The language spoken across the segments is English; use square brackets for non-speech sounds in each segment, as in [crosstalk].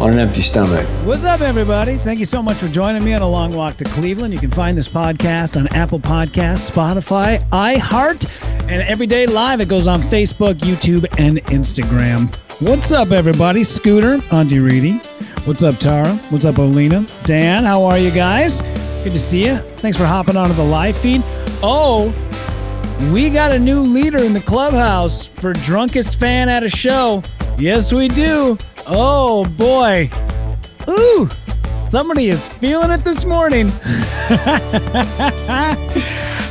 on an empty stomach. What's up, everybody? Thank you so much for joining me on a long walk to Cleveland. You can find this podcast on Apple Podcasts, Spotify, iHeart, and every day live. It goes on Facebook, YouTube, and Instagram. What's up, everybody? Scooter, Auntie Reedy. What's up, Tara? What's up, Olina? Dan, how are you guys? Good to see you. Thanks for hopping onto the live feed. Oh, we got a new leader in the clubhouse for drunkest fan at a show. Yes, we do. Oh boy. Ooh, somebody is feeling it this morning. [laughs]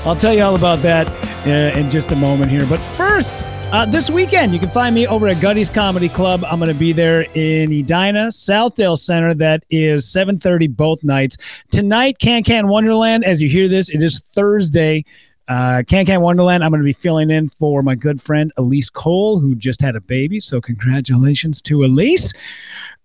I'll tell you all about that uh, in just a moment here. But first, uh, this weekend, you can find me over at Goonies Comedy Club. I'm going to be there in Edina, Southdale Center. That is 7:30 both nights. Tonight, Can Can Wonderland. As you hear this, it is Thursday. Uh, Can Can Wonderland. I'm going to be filling in for my good friend Elise Cole, who just had a baby. So congratulations to Elise.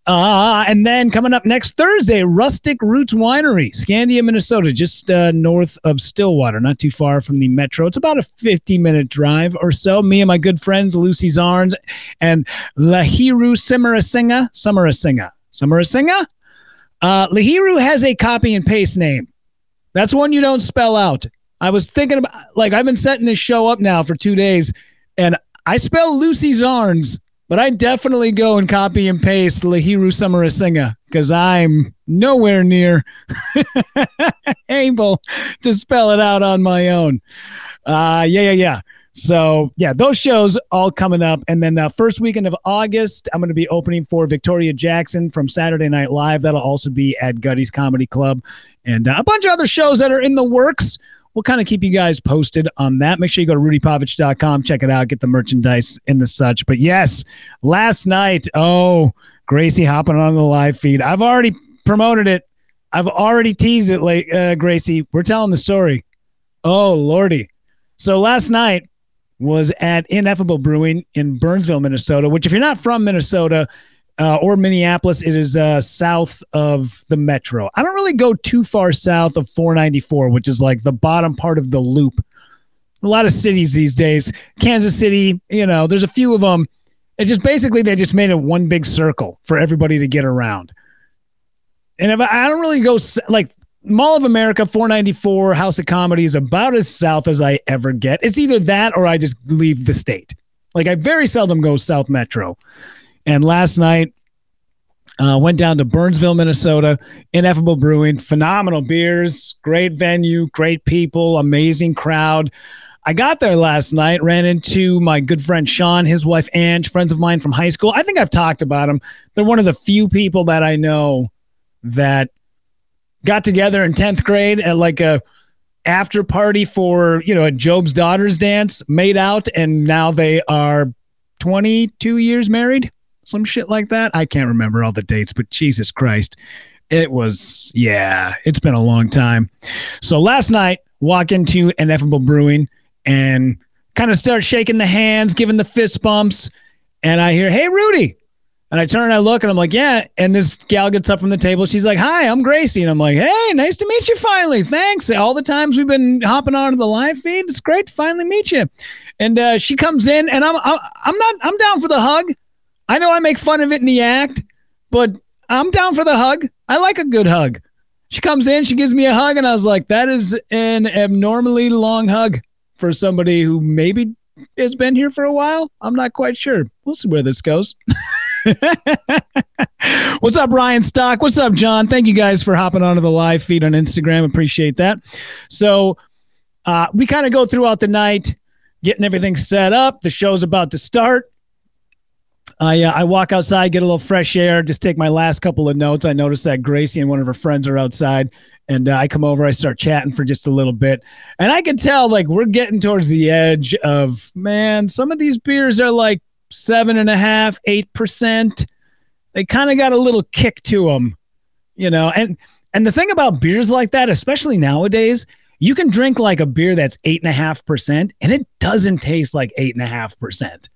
Uh, and then coming up next Thursday, Rustic Roots Winery, Scandia, Minnesota, just uh, north of Stillwater, not too far from the metro. It's about a 50 minute drive or so. Me and my good friends, Lucy Zarns and Lahiru Simarasinga. Samarasinga. Samarasinga? Uh, Lahiru has a copy and paste name. That's one you don't spell out. I was thinking about, like, I've been setting this show up now for two days, and I spell Lucy Zarns, but I definitely go and copy and paste Lahiru Samarasinga because I'm nowhere near [laughs] able to spell it out on my own. Uh, yeah, yeah, yeah. So yeah, those shows all coming up, and then uh, first weekend of August, I'm going to be opening for Victoria Jackson from Saturday Night Live. That'll also be at Goonies Comedy Club, and uh, a bunch of other shows that are in the works. We'll kind of keep you guys posted on that. Make sure you go to rudypavich.com, check it out, get the merchandise and the such. But yes, last night, oh, Gracie hopping on the live feed. I've already promoted it. I've already teased it, like uh, Gracie. We're telling the story. Oh lordy! So last night was at Ineffable Brewing in Burnsville, Minnesota. Which, if you're not from Minnesota uh, or Minneapolis, it is uh, south of the metro. I don't really go too far south of 494, which is like the bottom part of the loop. A lot of cities these days, Kansas City, you know, there's a few of them. It just basically they just made it one big circle for everybody to get around. And if I, I don't really go like Mall of America 494 House of Comedy is about as south as I ever get. It's either that or I just leave the state. Like I very seldom go South Metro. And last night uh, went down to Burnsville, Minnesota, Ineffable Brewing, phenomenal beers, great venue, great people, amazing crowd. I got there last night, ran into my good friend Sean, his wife Ange, friends of mine from high school. I think I've talked about them. They're one of the few people that I know that got together in 10th grade at like a after party for, you know, a Job's daughter's dance, made out, and now they are 22 years married, some shit like that. I can't remember all the dates, but Jesus Christ. It was, yeah, it's been a long time. So last night, walk into Ineffable Brewing and kind of start shaking the hands, giving the fist bumps. And I hear, hey, Rudy. And I turn and I look and I'm like, yeah. And this gal gets up from the table. She's like, hi, I'm Gracie. And I'm like, hey, nice to meet you finally. Thanks. All the times we've been hopping onto the live feed, it's great to finally meet you. And uh, she comes in and I'm, I'm, I'm not, I'm down for the hug. I know I make fun of it in the act, but I'm down for the hug. I like a good hug. She comes in, she gives me a hug, and I was like, that is an abnormally long hug for somebody who maybe has been here for a while. I'm not quite sure. We'll see where this goes. [laughs] What's up, Ryan Stock? What's up, John? Thank you guys for hopping onto the live feed on Instagram. Appreciate that. So uh, we kind of go throughout the night, getting everything set up. The show's about to start. I uh, I walk outside, get a little fresh air, just take my last couple of notes. I notice that Gracie and one of her friends are outside, and uh, I come over. I start chatting for just a little bit, and I can tell like we're getting towards the edge of man. Some of these beers are like seven and a half, eight percent. They kind of got a little kick to them, you know. And and the thing about beers like that, especially nowadays, you can drink like a beer that's eight and a half percent, and it doesn't taste like eight and a half percent.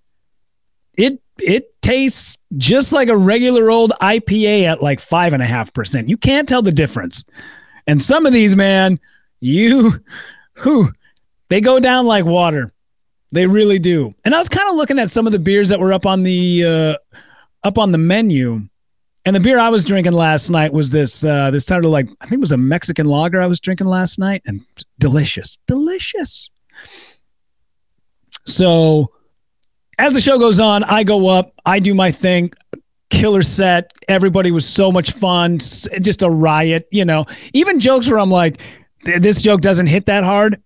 It it tastes just like a regular old IPA at like five and a half percent. You can't tell the difference. And some of these, man, you who they go down like water. They really do. And I was kind of looking at some of the beers that were up on the uh, up on the menu. And the beer I was drinking last night was this uh, this of like I think it was a Mexican lager I was drinking last night and delicious. Delicious. So as the show goes on, I go up, I do my thing. Killer set. Everybody was so much fun. Just a riot, you know. Even jokes where I'm like, this joke doesn't hit that hard.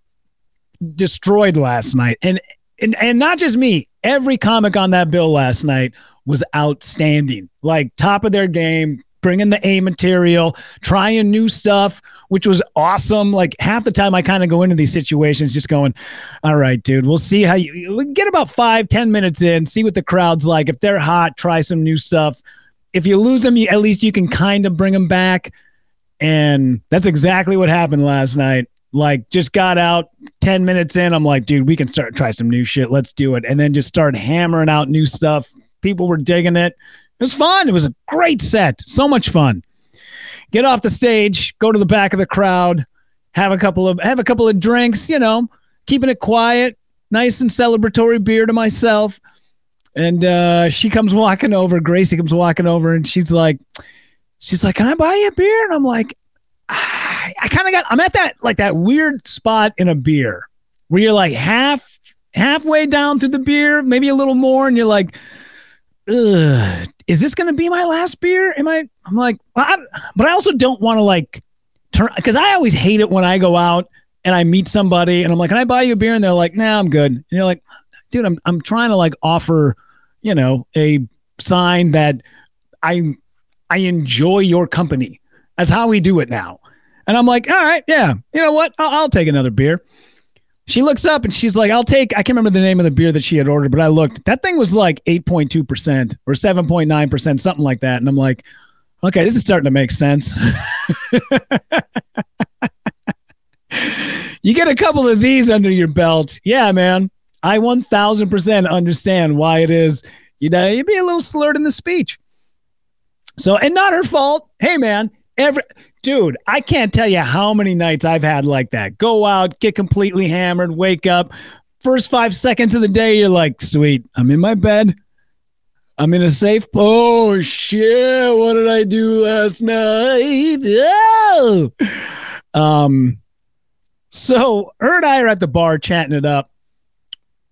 Destroyed last night. And and and not just me. Every comic on that bill last night was outstanding. Like top of their game, bringing the A material, trying new stuff, which was awesome. Like half the time I kind of go into these situations just going, all right, dude, we'll see how you we get about five, ten minutes in, see what the crowd's like. If they're hot, try some new stuff. If you lose them, you, at least you can kind of bring them back. And that's exactly what happened last night. Like just got out 10 minutes in. I'm like, dude, we can start try some new shit. Let's do it. And then just start hammering out new stuff. People were digging it. It was fun. It was a great set. So much fun. Get off the stage, go to the back of the crowd, have a couple of have a couple of drinks, you know, keeping it quiet, nice and celebratory beer to myself. And uh, she comes walking over, Gracie comes walking over and she's like, she's like, Can I buy you a beer? And I'm like, ah, I kind of got I'm at that like that weird spot in a beer where you're like half halfway down through the beer, maybe a little more, and you're like, Ugh, is this going to be my last beer? Am I? I'm like, well, I, but I also don't want to like turn because I always hate it when I go out and I meet somebody and I'm like, can I buy you a beer? And they're like, nah, I'm good. And you're like, dude, I'm I'm trying to like offer, you know, a sign that I I enjoy your company. That's how we do it now. And I'm like, all right, yeah, you know what? I'll, I'll take another beer. She looks up and she's like, I'll take, I can't remember the name of the beer that she had ordered, but I looked. That thing was like 8.2% or 7.9%, something like that. And I'm like, okay, this is starting to make sense. [laughs] you get a couple of these under your belt. Yeah, man. I 1000% understand why it is, you know, you'd be a little slurred in the speech. So, and not her fault. Hey, man, every, Dude, I can't tell you how many nights I've had like that. Go out, get completely hammered, wake up. First five seconds of the day, you're like, sweet, I'm in my bed. I'm in a safe. Oh, shit. What did I do last night? Oh. Um, so her and I are at the bar chatting it up.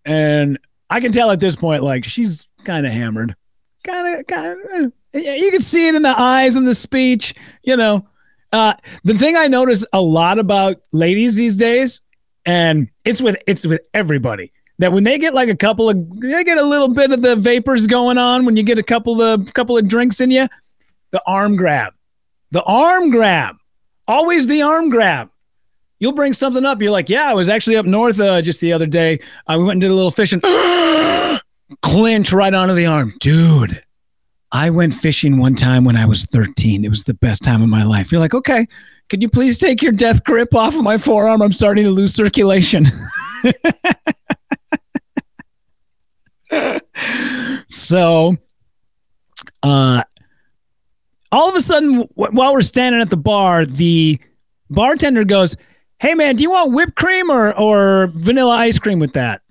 And I can tell at this point, like, she's kind of hammered. Kind of, kind of, you can see it in the eyes and the speech, you know. Uh, the thing I notice a lot about ladies these days, and it's with it's with everybody, that when they get like a couple of they get a little bit of the vapors going on when you get a couple of couple of drinks in you, the arm grab, the arm grab, always the arm grab. You'll bring something up. You're like, yeah, I was actually up north uh, just the other day. Uh, we went and did a little fishing. [gasps] Clinch right onto the arm, dude. I went fishing one time when I was 13. It was the best time of my life. You're like, okay, could you please take your death grip off of my forearm? I'm starting to lose circulation. [laughs] so, uh, all of a sudden, while we're standing at the bar, the bartender goes, Hey man, do you want whipped cream or, or vanilla ice cream with that?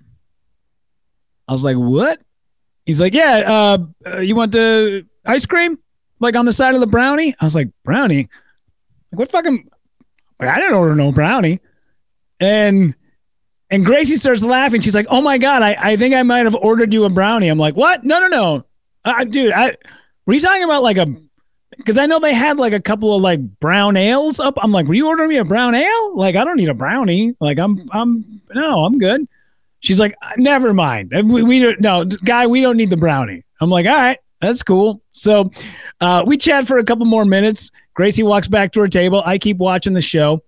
I was like, What? He's like, yeah, uh, uh, you want the ice cream? Like on the side of the brownie? I was like, brownie? Like, what fucking, like, I didn't order no brownie. And, and Gracie starts laughing. She's like, oh my God, I, I think I might have ordered you a brownie. I'm like, what? No, no, no. Uh, dude, I, were you talking about like a, because I know they had like a couple of like brown ales up. I'm like, were you ordering me a brown ale? Like, I don't need a brownie. Like, I'm, I'm, no, I'm good. She's like, never mind. We, we don't, no, guy, we don't need the brownie. I'm like, all right, that's cool. So uh, we chat for a couple more minutes. Gracie walks back to her table. I keep watching the show.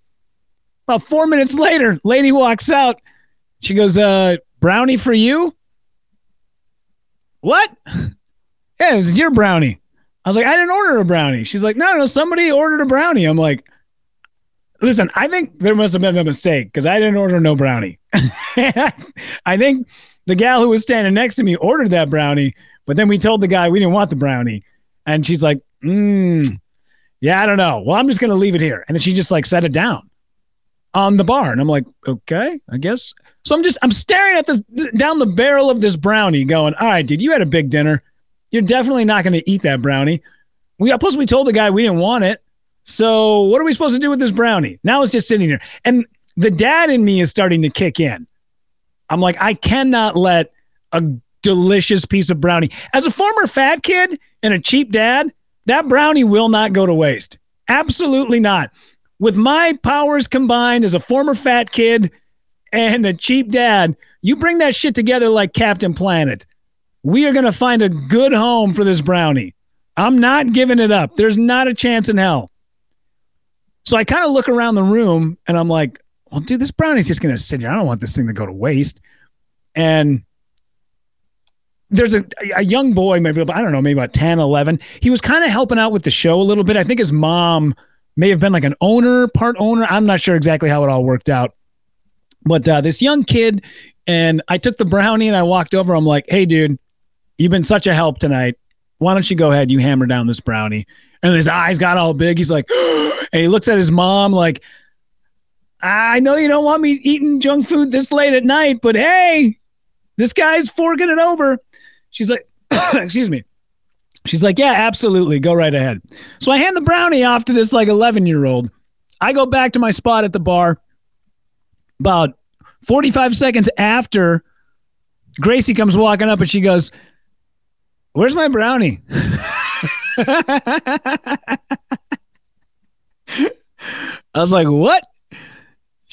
About four minutes later, lady walks out. She goes, uh, brownie for you? What? [laughs] Hey, this is your brownie. I was like, I didn't order a brownie. She's like, no, no, somebody ordered a brownie. I'm like, listen, I think there must have been a mistake because I didn't order no brownie. [laughs] I think the gal who was standing next to me ordered that brownie, but then we told the guy we didn't want the brownie. And she's like, mm, yeah, I don't know. Well, I'm just going to leave it here. And then she just like set it down on the bar. And I'm like, okay, I guess. So I'm just, I'm staring at the, down the barrel of this brownie going, all right, dude, you had a big dinner. You're definitely not going to eat that brownie. We, plus we told the guy we didn't want it. So what are we supposed to do with this brownie? Now it's just sitting here. And the dad in me is starting to kick in. I'm like, I cannot let a delicious piece of brownie. As a former fat kid and a cheap dad, that brownie will not go to waste. Absolutely not. With my powers combined as a former fat kid and a cheap dad, you bring that shit together like Captain Planet. We are going to find a good home for this brownie. I'm not giving it up. There's not a chance in hell. So I kind of look around the room and I'm like, well, dude, this brownie's just going to sit here. I don't want this thing to go to waste. And there's a, a young boy, maybe, I don't know, maybe about 10, 11. He was kind of helping out with the show a little bit. I think his mom may have been like an owner, part owner. I'm not sure exactly how it all worked out. But uh, this young kid, and I took the brownie and I walked over. I'm like, hey, dude, you've been such a help tonight. Why don't you go ahead? You hammer down this brownie. And his eyes got all big. He's like, [gasps] and he looks at his mom like, I know you don't want me eating junk food this late at night, but hey, this guy's forking it over. She's like, [coughs] excuse me. She's like, yeah, absolutely. Go right ahead. So I hand the brownie off to this like 11 year old. I go back to my spot at the bar. About 45 seconds after Gracie comes walking up and she goes, Where's my brownie? [laughs] I was like, What?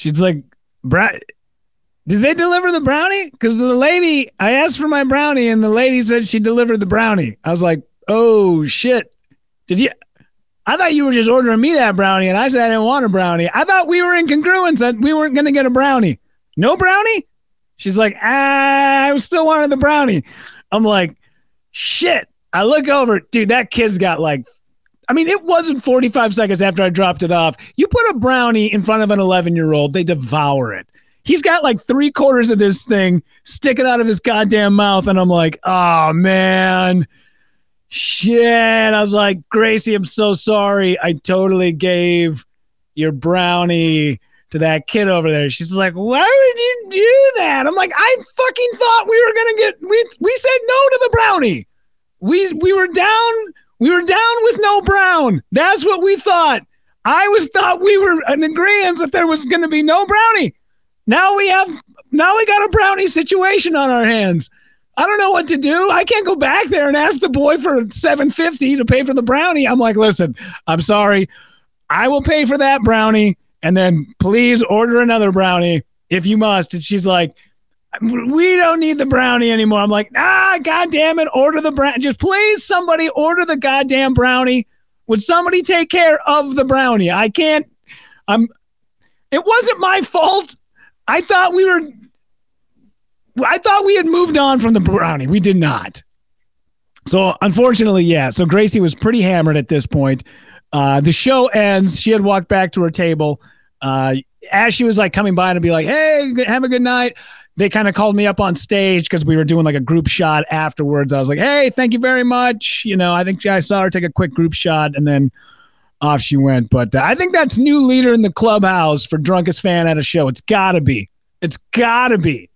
She's like, Bra- did they deliver the brownie? Because the lady, I asked for my brownie and the lady said she delivered the brownie. I was like, oh shit. Did you? I thought you were just ordering me that brownie and I said I didn't want a brownie. I thought we were in congruence that we weren't going to get a brownie. No brownie? She's like, ah, I still wanted the brownie. I'm like, shit. I look over, dude, that kid's got like I mean, it wasn't 45 seconds after I dropped it off. You put a brownie in front of an 11 year old, they devour it. He's got like three quarters of this thing sticking out of his goddamn mouth. And I'm like, oh, man. Shit. I was like, Gracie, I'm so sorry. I totally gave your brownie to that kid over there. She's like, why would you do that? I'm like, I fucking thought we were gonna get we we said no to the brownie. We we were down we were down with no brown. That's what we thought. I was thought we were in agreement that there was going to be no brownie. Now we have now we got a brownie situation on our hands. I don't know what to do. I can't go back there and ask the boy for 750 to pay for the brownie. I'm like, "Listen, I'm sorry. I will pay for that brownie and then please order another brownie if you must." And she's like, we don't need the brownie anymore. I'm like, ah, goddamn it, order the brownie. Just please, somebody order the goddamn brownie. Would somebody take care of the brownie? I can't. I'm. It wasn't my fault. I thought we were. I thought we had moved on from the brownie. We did not. So unfortunately, yeah. So Gracie was pretty hammered at this point. Uh, the show ends. She had walked back to her table. Uh, as she was like coming by to be like, "Hey, have a good night." They kind of called me up on stage because we were doing like a group shot afterwards. I was like, hey, thank you very much. You know, I think I saw her take a quick group shot and then off she went. But uh, I think that's new leader in the clubhouse for drunkest fan at a show. It's gotta be. It's gotta be.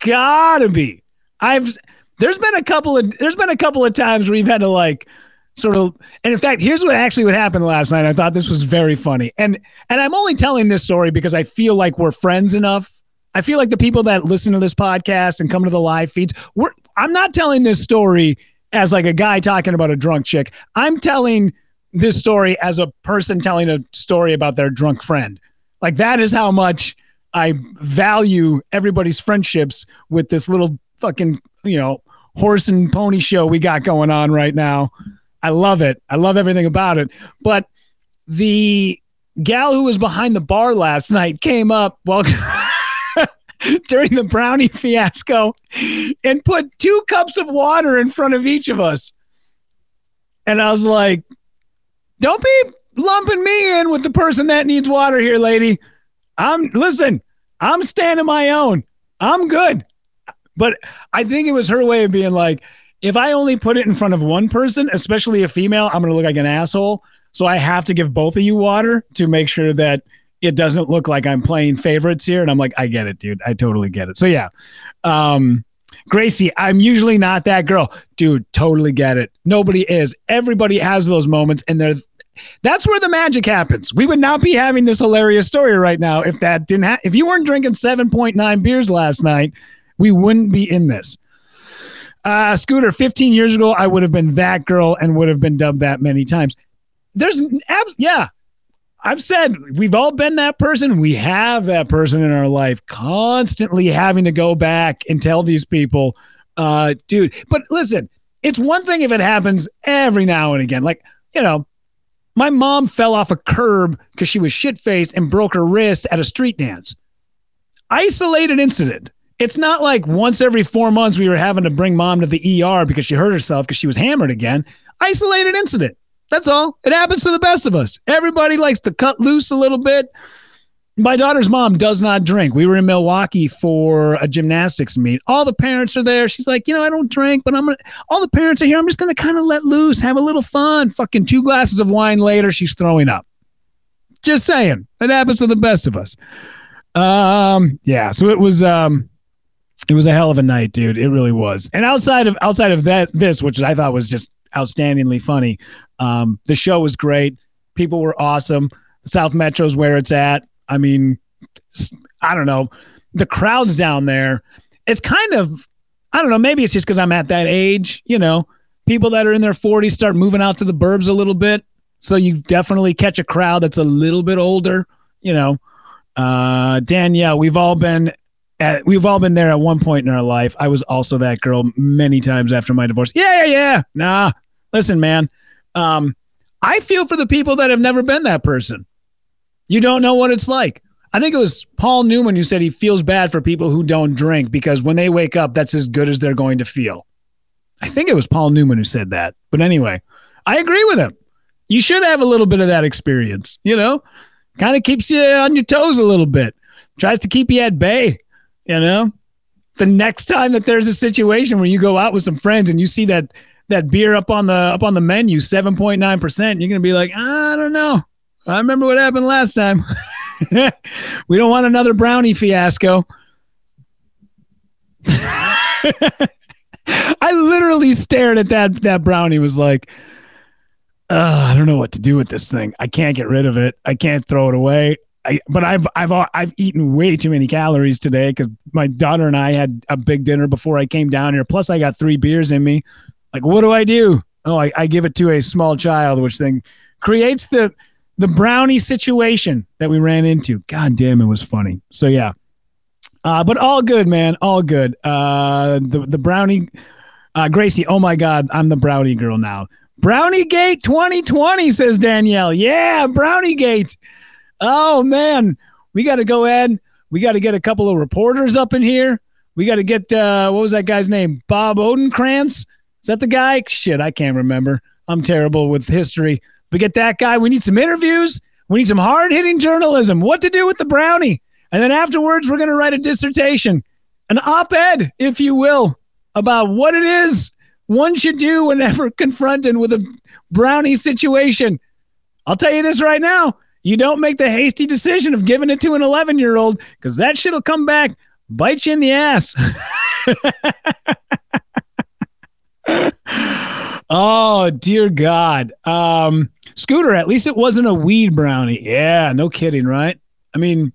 Gotta be. I've there's been a couple of there's been a couple of times where we've had to like sort of and in fact here's what actually what happened last night i thought this was very funny and and i'm only telling this story because i feel like we're friends enough I feel like the people that listen to this podcast and come to the live feeds, we're, I'm not telling this story as like a guy talking about a drunk chick. I'm telling this story as a person telling a story about their drunk friend. Like that is how much I value everybody's friendships with this little fucking, you know, horse and pony show we got going on right now. I love it. I love everything about it. But the gal who was behind the bar last night came up well [laughs] [laughs] during the brownie fiasco and put two cups of water in front of each of us. And I was like, don't be lumping me in with the person that needs water here, lady. I'm listen, I'm standing my own. I'm good. But I think it was her way of being like, if I only put it in front of one person, especially a female, I'm going to look like an asshole. So I have to give both of you water to make sure that it doesn't look like I'm playing favorites here. And I'm like, I get it, dude. I totally get it. So yeah. Um, Gracie, I'm usually not that girl. Dude, totally get it. Nobody is. Everybody has those moments and they're that's where the magic happens. We would not be having this hilarious story right now if that didn't ha- if you weren't drinking 7.9 beers last night, we wouldn't be in this. Uh, Scooter, 15 years ago, I would have been that girl and would have been dubbed that many times. There's abs, yeah. I've said we've all been that person. We have that person in our life, constantly having to go back and tell these people, uh, dude. But listen, it's one thing if it happens every now and again. Like, you know, my mom fell off a curb because she was shit faced and broke her wrist at a street dance. Isolated incident. It's not like once every four months we were having to bring mom to the ER because she hurt herself because she was hammered again. Isolated incident. That's all. It happens to the best of us. Everybody likes to cut loose a little bit. My daughter's mom does not drink. We were in Milwaukee for a gymnastics meet. All the parents are there. She's like, you know, I don't drink, but I'm gonna. All the parents are here. I'm just gonna kind of let loose, have a little fun. Fucking two glasses of wine later, she's throwing up. Just saying, it happens to the best of us. Um, yeah. So it was. Um, it was a hell of a night, dude. It really was. And outside of outside of that, this, which I thought was just outstandingly funny, um, the show was great. People were awesome. South Metro's where it's at. I mean, I don't know. The crowds down there, it's kind of, I don't know, maybe it's just because I'm at that age, you know, people that are in their 40s start moving out to the burbs a little bit. So you definitely catch a crowd that's a little bit older, you know. Uh, Danielle, we've all been at, we've all been there at one point in our life. I was also that girl many times after my divorce. Yeah, yeah, yeah. Nah, listen, man. Um, I feel for the people that have never been that person. You don't know what it's like. I think it was Paul Newman who said he feels bad for people who don't drink because when they wake up, that's as good as they're going to feel. I think it was Paul Newman who said that. But anyway, I agree with him. You should have a little bit of that experience, you know? Kind of keeps you on your toes a little bit, tries to keep you at bay, you know? The next time that there's a situation where you go out with some friends and you see that that beer up on the up on the menu, 7.9%, you're gonna be like, I don't know. I remember what happened last time. [laughs] we don't want another brownie fiasco. [laughs] I literally stared at that that brownie was like I don't know what to do with this thing. I can't get rid of it. I can't throw it away. I, but I've I've I've eaten way too many calories today because my daughter and I had a big dinner before I came down here. Plus, I got three beers in me. Like, what do I do? Oh, I, I give it to a small child, which then creates the the brownie situation that we ran into. God damn, it was funny. So yeah, uh, but all good, man. All good. Uh, the the brownie, uh, Gracie. Oh my God, I'm the brownie girl now. Brownie Gate 2020 says Danielle. Yeah, Brownie Gate. Oh man, we got to go ahead. We got to get a couple of reporters up in here. We got to get uh, what was that guy's name? Bob Odenkranz. Is that the guy? Shit, I can't remember. I'm terrible with history. We get that guy. We need some interviews. We need some hard hitting journalism. What to do with the brownie. And then afterwards, we're going to write a dissertation, an op ed, if you will, about what it is one should do whenever [laughs] confronted with a brownie situation. I'll tell you this right now. You don't make the hasty decision of giving it to an 11 year old because that shit will come back, bite you in the ass. [laughs] oh, dear God. Um, Scooter, at least it wasn't a weed brownie. Yeah, no kidding, right? I mean,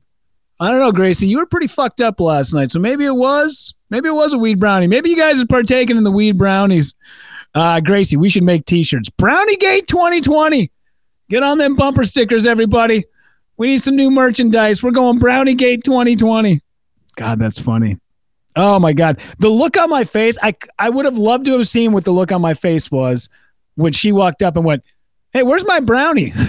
I don't know, Gracie. You were pretty fucked up last night, so maybe it was. Maybe it was a weed brownie. Maybe you guys are partaking in the weed brownies. Uh, Gracie, we should make T-shirts. Brownie Gate 2020. Get on them bumper stickers, everybody. We need some new merchandise. We're going Brownie Gate 2020. God, that's funny. Oh my God. The look on my face, I, I would have loved to have seen what the look on my face was when she walked up and went, Hey, where's my brownie? [laughs] [laughs]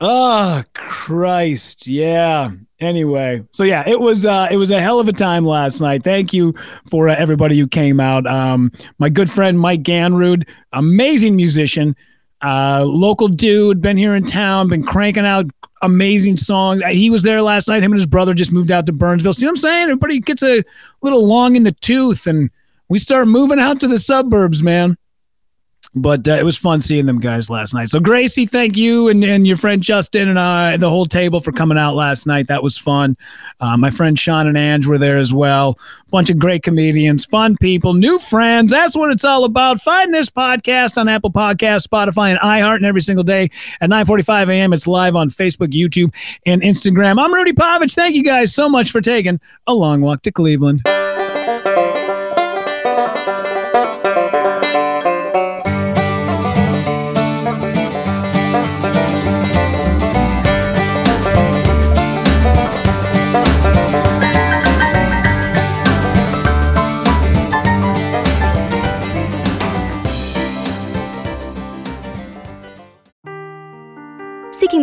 oh Christ. Yeah. Anyway, so yeah, it was uh it was a hell of a time last night. Thank you for uh, everybody who came out. Um my good friend Mike Ganrud, amazing musician, uh local dude, been here in town, been cranking out amazing songs. He was there last night. Him and his brother just moved out to Burnsville. See what I'm saying? Everybody gets a little long in the tooth and we start moving out to the suburbs, man but uh, it was fun seeing them guys last night. So Gracie, thank you and, and your friend Justin and uh, the whole table for coming out last night. That was fun. Uh, my friend Sean and Ange were there as well. Bunch of great comedians, fun people, new friends. That's what it's all about. Find this podcast on Apple Podcasts, Spotify, and iHeart, and every single day at 9:45 a.m. It's live on Facebook, YouTube, and Instagram. I'm Rudy Pavich. Thank you guys so much for taking a long walk to Cleveland.